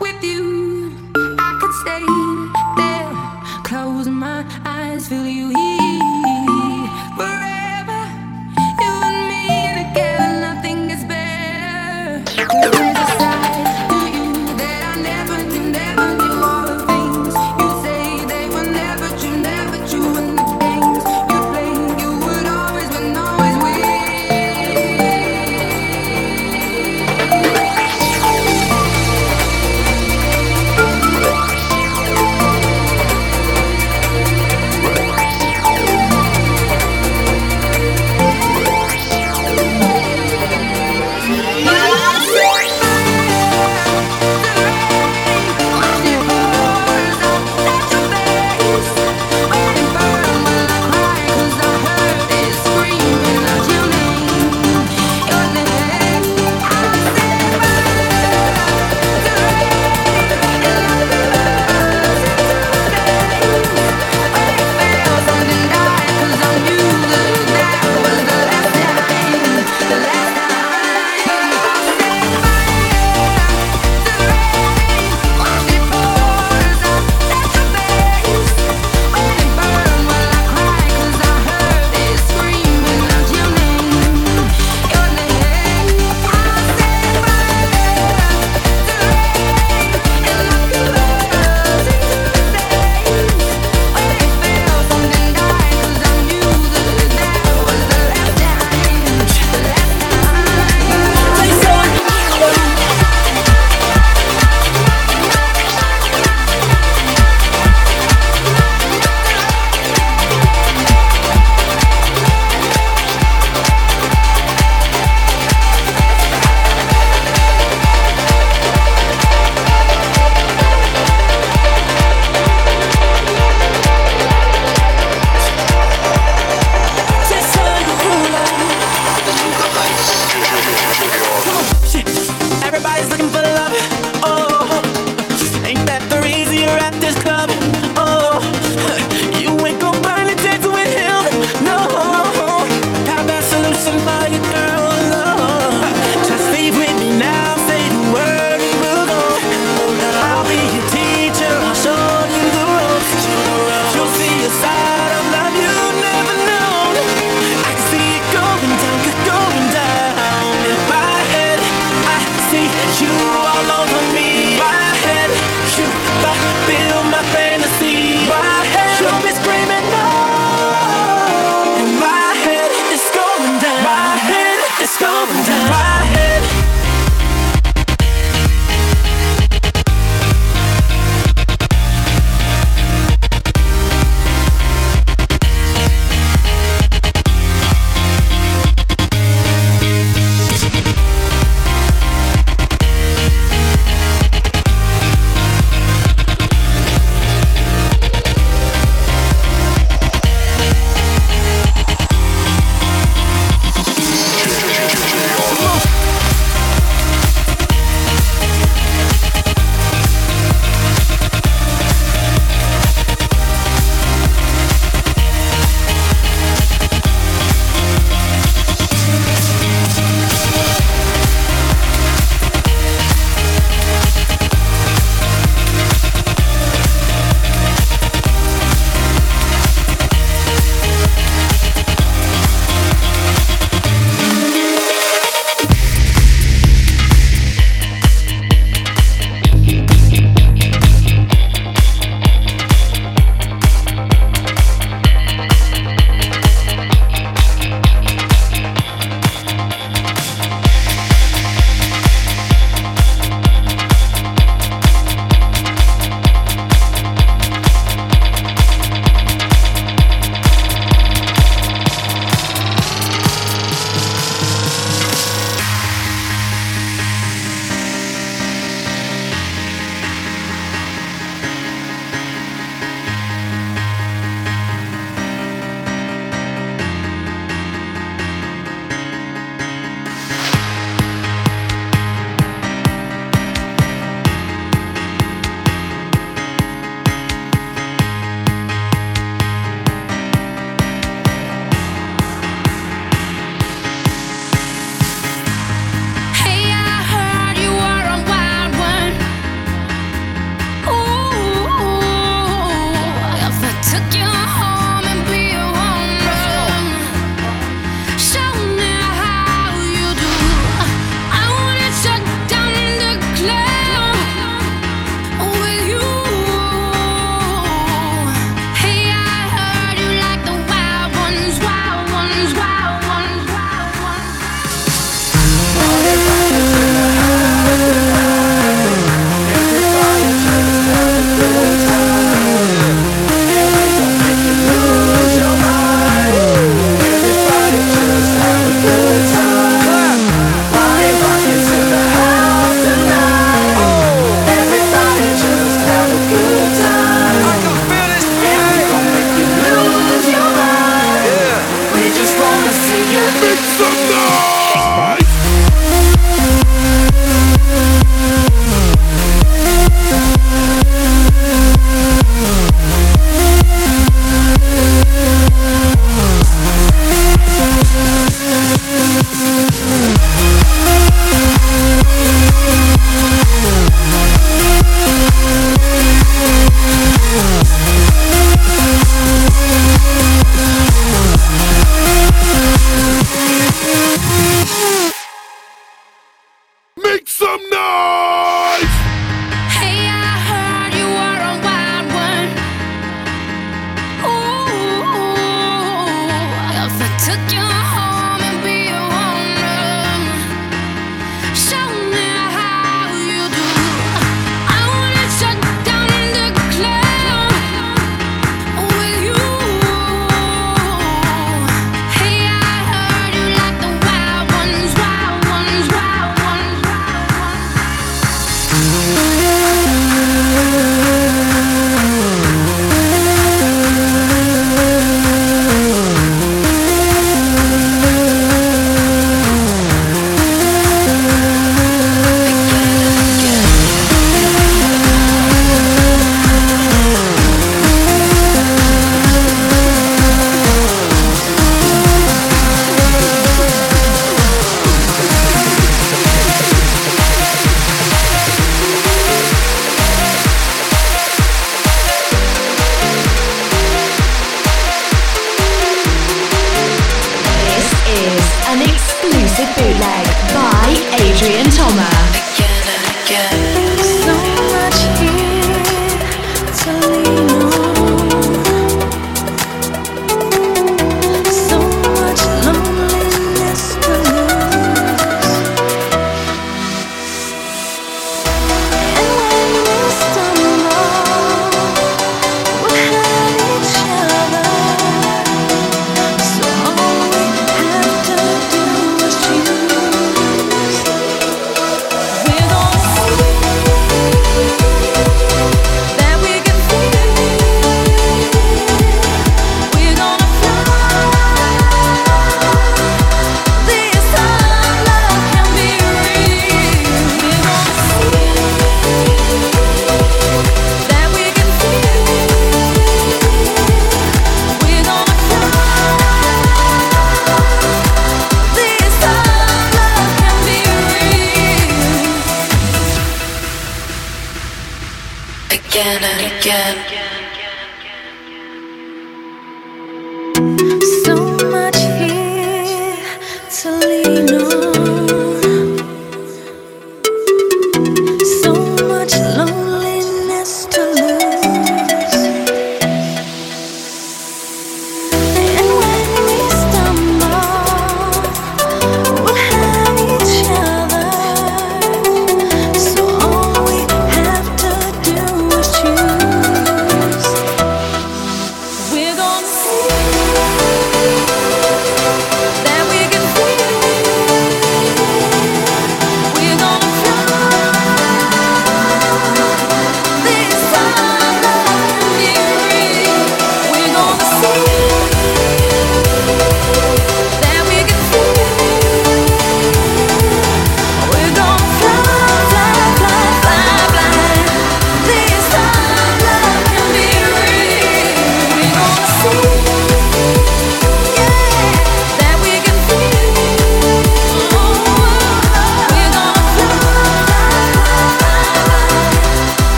with you. I could stay there, close my eyes, feel you here.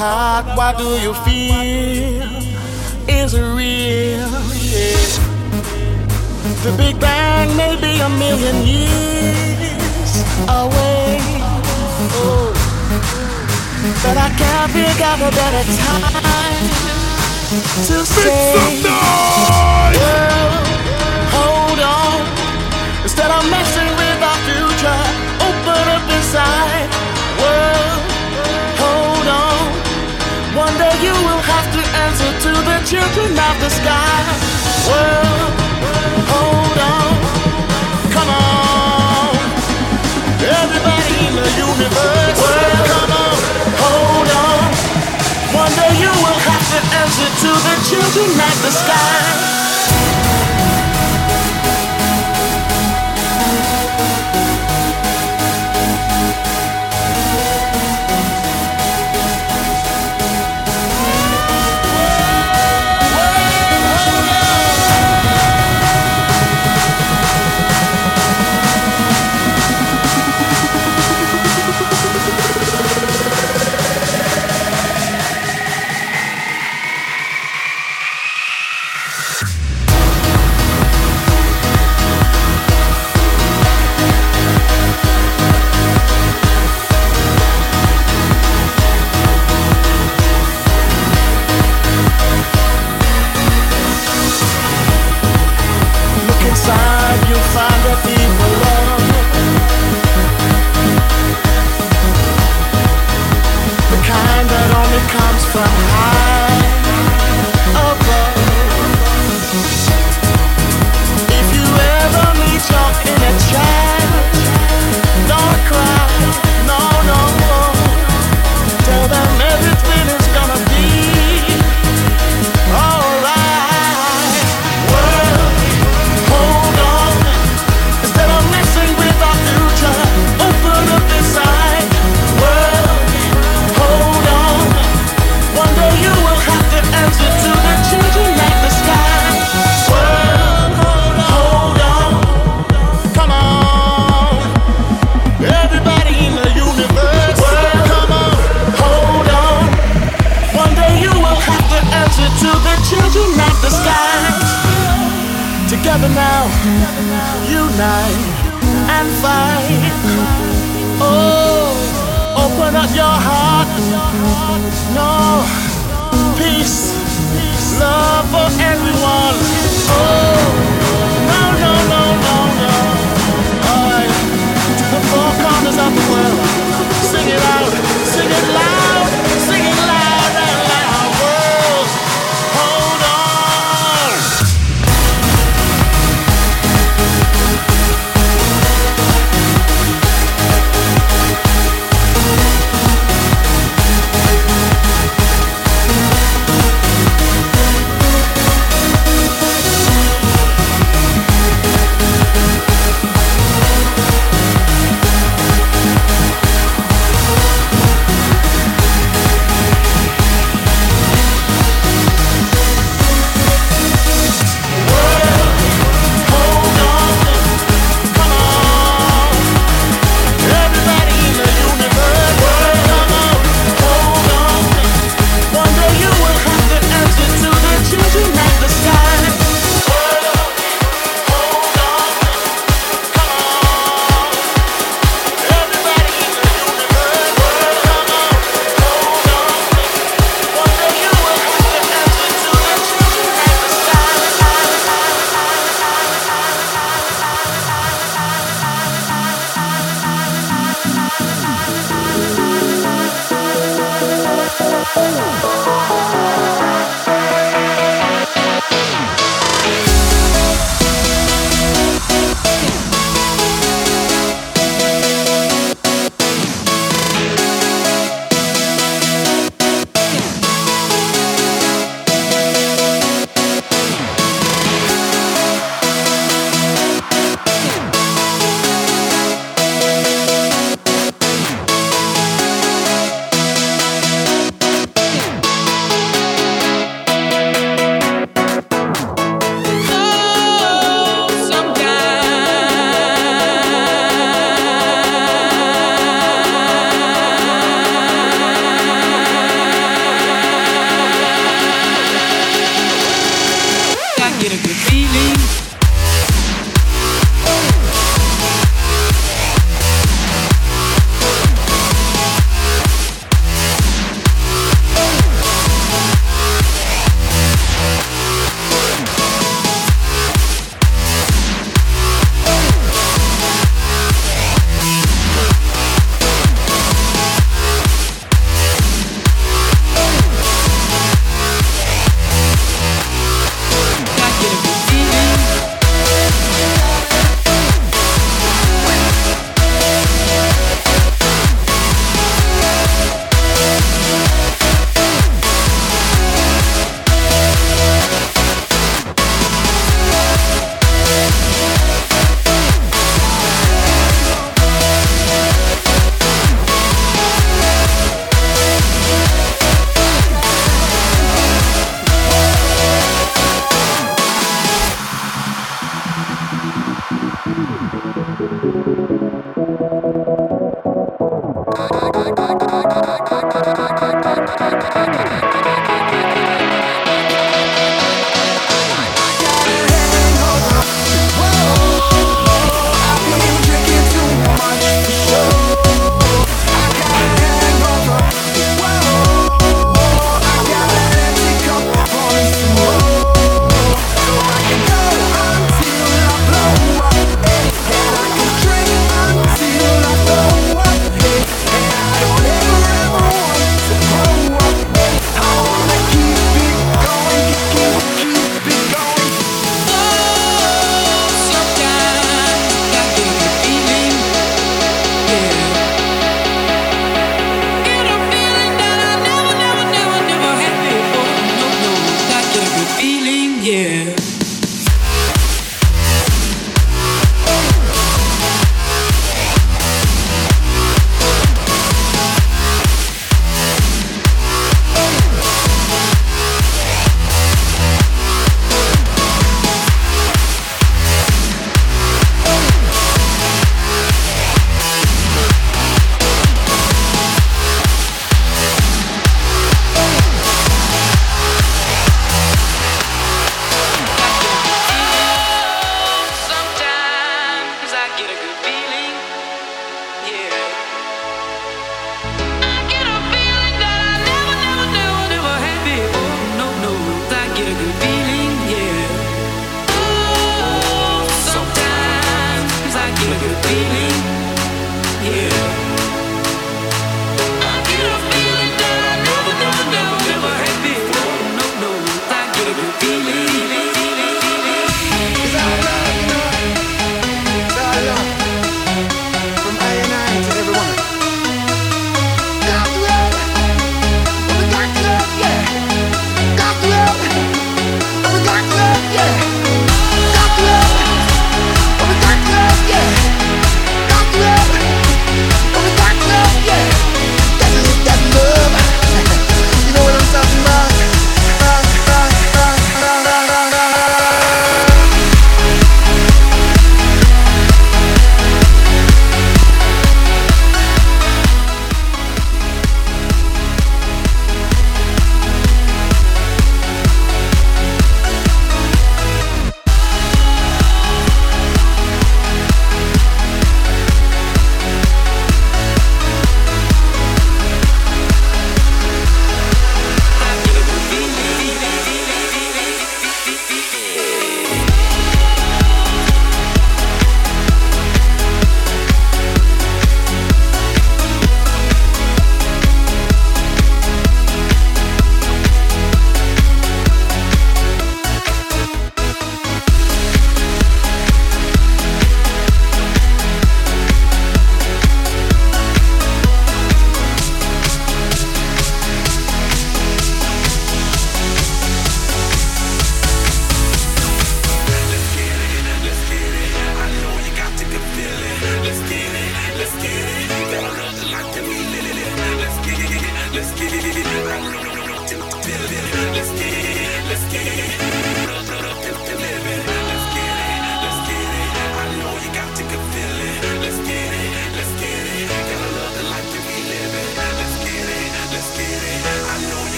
Heart, what do you feel? Is real? Yeah. The Big Bang may be a million years away. Oh. But I can't think of a better time to say, World, hold on. Instead of messing with our future, open up inside. Children of the sky. World, hold on, come on. Everybody in the universe, world, come on, hold on. One day you will have to answer to the children of the sky.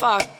fuck.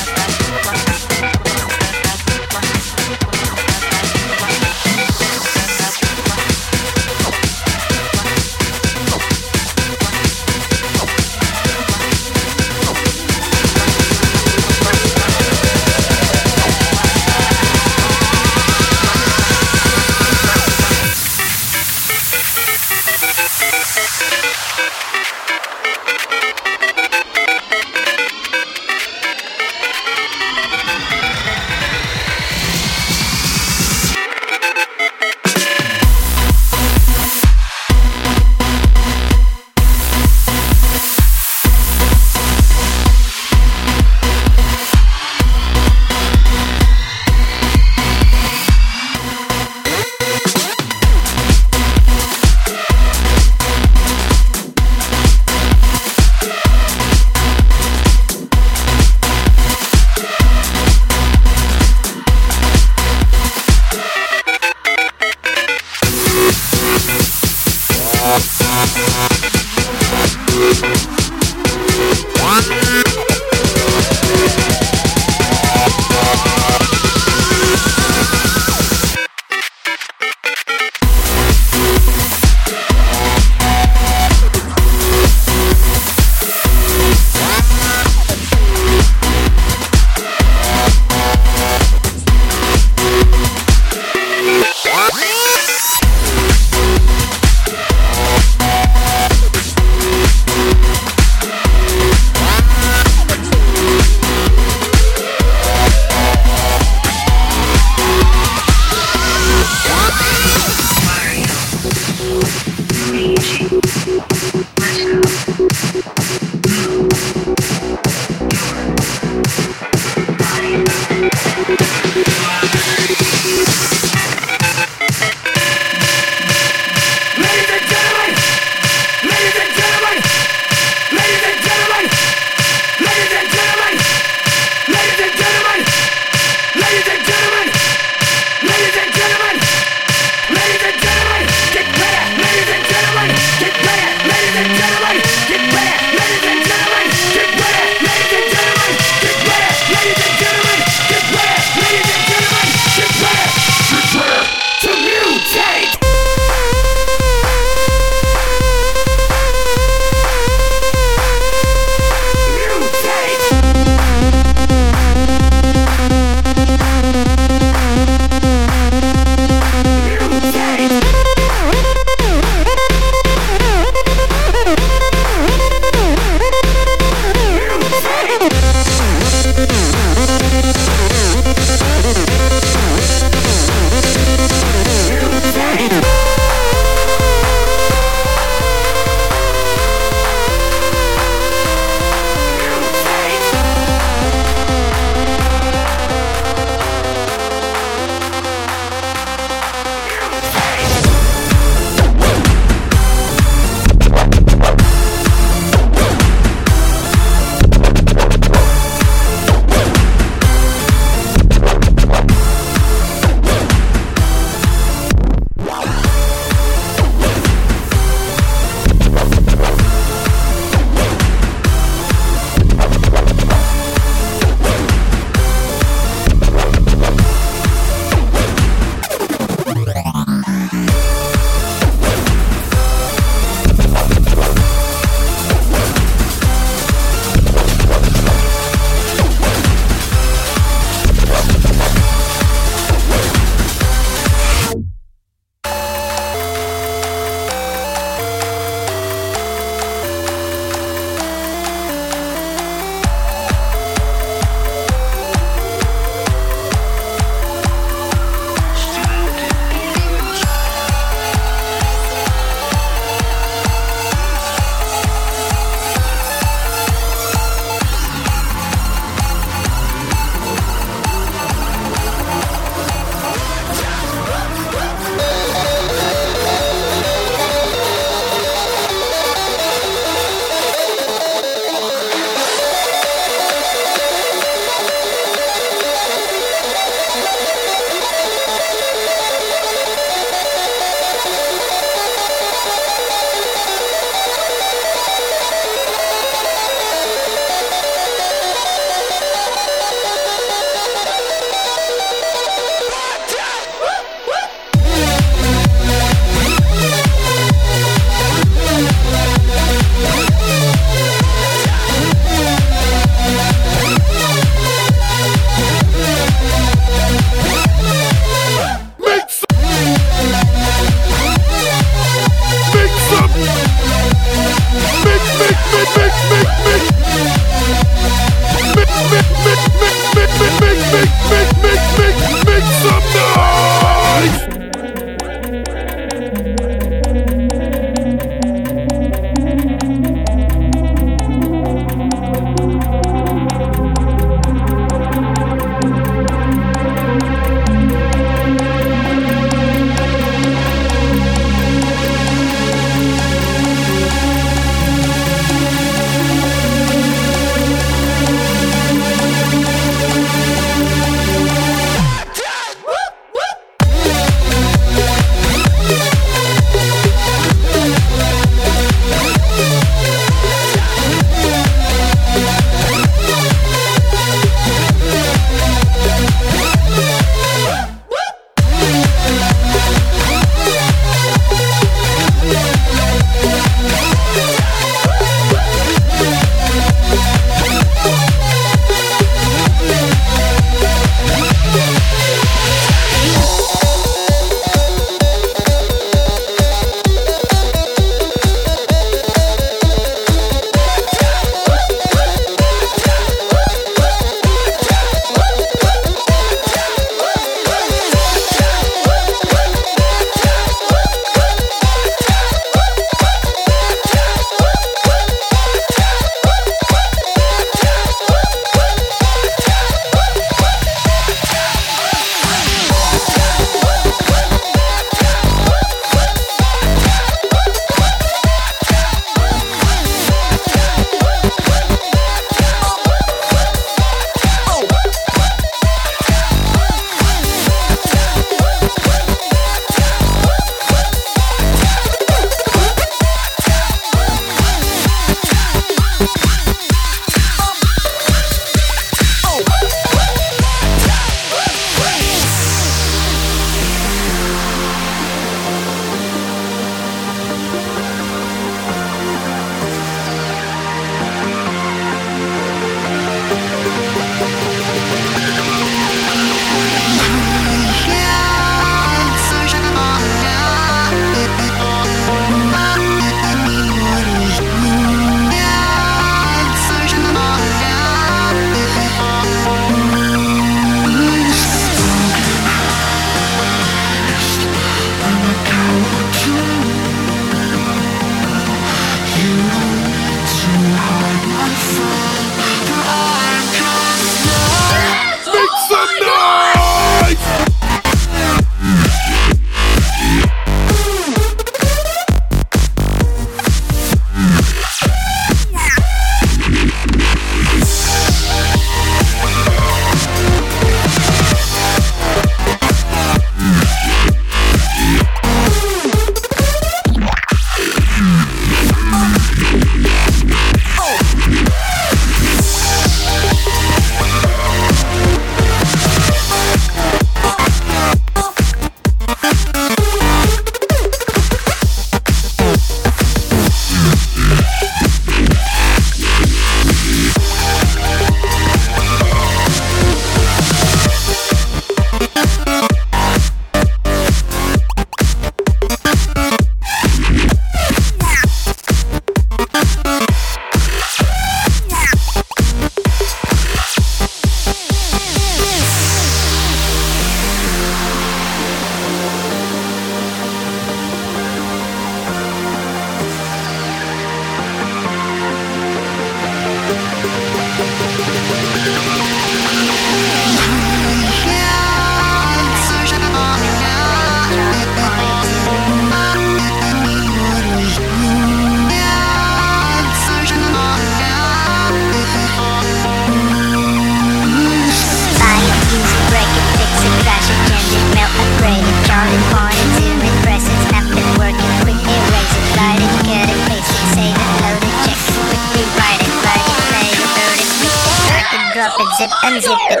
It, zip it.